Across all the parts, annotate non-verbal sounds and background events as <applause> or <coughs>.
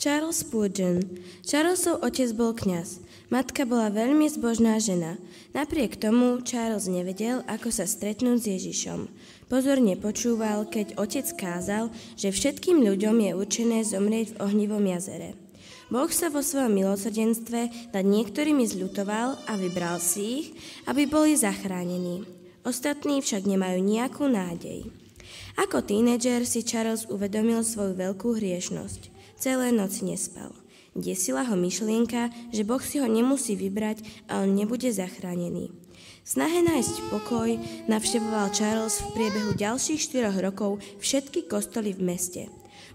Charles Spurgeon. Charlesov otec bol kňaz. Matka bola veľmi zbožná žena. Napriek tomu Charles nevedel, ako sa stretnúť s Ježišom. Pozorne počúval, keď otec kázal, že všetkým ľuďom je určené zomrieť v ohnivom jazere. Boh sa vo svojom milosrdenstve nad niektorými zľutoval a vybral si ich, aby boli zachránení. Ostatní však nemajú nejakú nádej. Ako tínedžer si Charles uvedomil svoju veľkú hriešnosť. Celé noci nespal. Desila ho myšlienka, že Boh si ho nemusí vybrať a on nebude zachránený. Snahe nájsť pokoj navštevoval Charles v priebehu ďalších 4 rokov všetky kostoly v meste.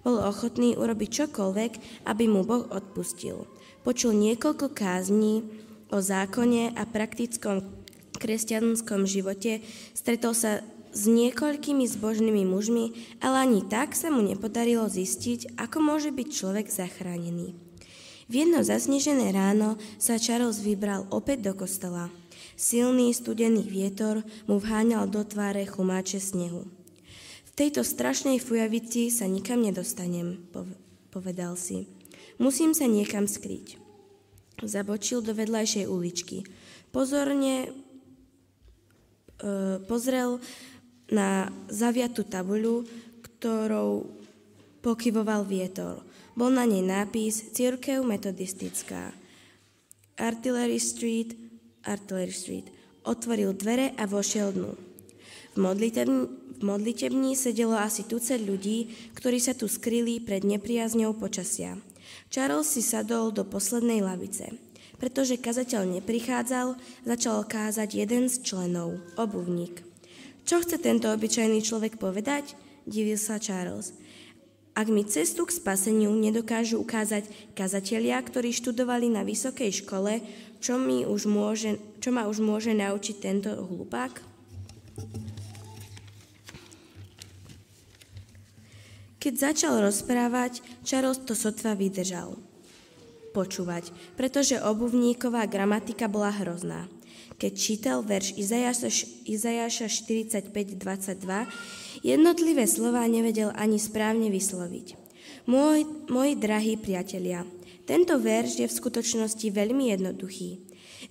Bol ochotný urobiť čokoľvek, aby mu Boh odpustil. Počul niekoľko kázní o zákone a praktickom kresťanskom živote, stretol sa s niekoľkými zbožnými mužmi, ale ani tak sa mu nepodarilo zistiť, ako môže byť človek zachránený. V jedno zasnežené ráno sa Charles vybral opäť do kostola. Silný studený vietor mu vháňal do tváre chumáče snehu. V tejto strašnej fujavici sa nikam nedostanem, povedal si. Musím sa niekam skryť. Zabočil do vedľajšej uličky. Pozorne e, pozrel na zaviatú tabuľu, ktorou pokyvoval vietor. Bol na nej nápis Církev metodistická. Artillery Street, Artillery Street. Otvoril dvere a vošiel dnu. V, modlitebni, v modlitebni sedelo asi tucet ľudí, ktorí sa tu skryli pred nepriazňou počasia. Charles si sadol do poslednej lavice. Pretože kazateľ neprichádzal, začal kázať jeden z členov, obuvník. Čo chce tento obyčajný človek povedať? Divil sa Charles. Ak mi cestu k spaseniu nedokážu ukázať kazatelia, ktorí študovali na vysokej škole, čo, mi už môže, čo ma už môže naučiť tento hlupák? Keď začal rozprávať, Charles to sotva vydržal. Počúvať, pretože obuvníková gramatika bola hrozná keď čítal verš Izajaša, Izajaša 45.22, jednotlivé slova nevedel ani správne vysloviť. Môj, moji drahí priatelia, tento verš je v skutočnosti veľmi jednoduchý.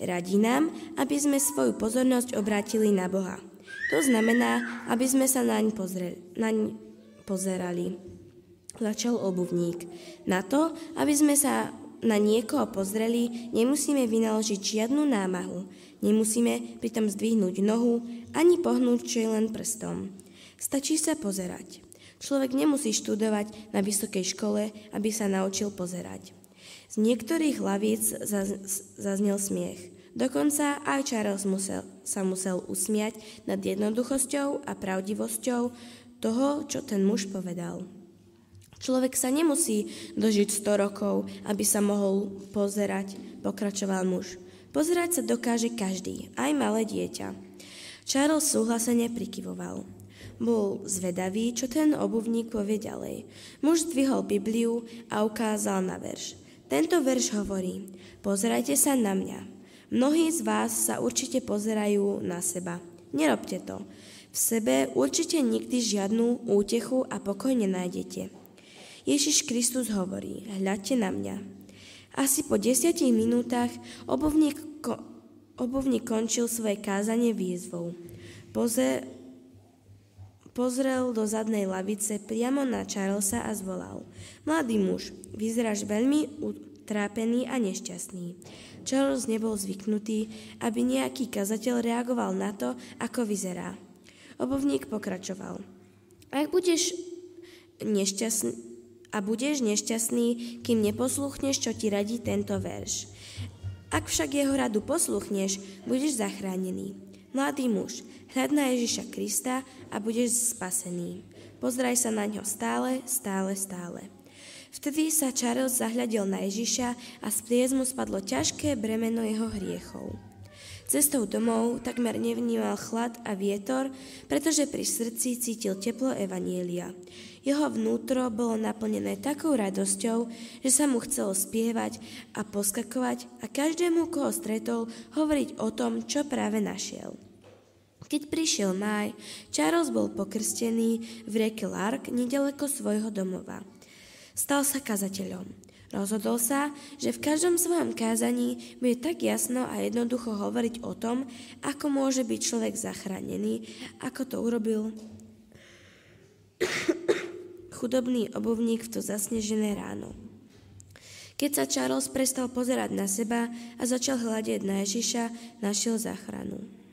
Radí nám, aby sme svoju pozornosť obrátili na Boha. To znamená, aby sme sa naň, pozreli, naň pozerali. Začal obuvník. Na to, aby sme sa na niekoho pozreli, nemusíme vynaložiť žiadnu námahu. Nemusíme pritom zdvihnúť nohu ani pohnúť čo len prstom. Stačí sa pozerať. Človek nemusí študovať na vysokej škole, aby sa naučil pozerať. Z niektorých hlavíc zaznel smiech. Dokonca aj Charles musel, sa musel usmiať nad jednoduchosťou a pravdivosťou toho, čo ten muž povedal. Človek sa nemusí dožiť 100 rokov, aby sa mohol pozerať, pokračoval muž. Pozerať sa dokáže každý, aj malé dieťa. Charles súhlasene prikyvoval. Bol zvedavý, čo ten obuvník povie ďalej. Muž zdvihol Bibliu a ukázal na verš. Tento verš hovorí, pozerajte sa na mňa. Mnohí z vás sa určite pozerajú na seba. Nerobte to. V sebe určite nikdy žiadnu útechu a pokoj nenájdete. Ježiš Kristus hovorí, hľadte na mňa. Asi po desiatich minútach obovník, ko, obovník končil svoje kázanie výzvou. Poze, pozrel do zadnej lavice priamo na Charlesa a zvolal. Mladý muž, vyzeráš veľmi utrápený a nešťastný. Charles nebol zvyknutý, aby nejaký kazateľ reagoval na to, ako vyzerá. Obovník pokračoval. Ak budeš nešťastný, a budeš nešťastný, kým neposluchneš, čo ti radí tento verš. Ak však jeho radu posluchneš, budeš zachránený. Mladý muž, hľad na Ježiša Krista a budeš spasený. Pozraj sa na ňo stále, stále, stále. Vtedy sa Charles zahľadil na Ježiša a z mu spadlo ťažké bremeno jeho hriechov. Cestou domov takmer nevnímal chlad a vietor, pretože pri srdci cítil teplo Evanielia. Jeho vnútro bolo naplnené takou radosťou, že sa mu chcelo spievať a poskakovať a každému, koho stretol, hovoriť o tom, čo práve našiel. Keď prišiel máj, Charles bol pokrstený v rieke Lark nedaleko svojho domova. Stal sa kazateľom. Rozhodol sa, že v každom svojom kázaní bude tak jasno a jednoducho hovoriť o tom, ako môže byť človek zachránený, ako to urobil <coughs> chudobný obuvník v to zasnežené ráno. Keď sa Charles prestal pozerať na seba a začal hľadiť na Ježiša, našiel záchranu.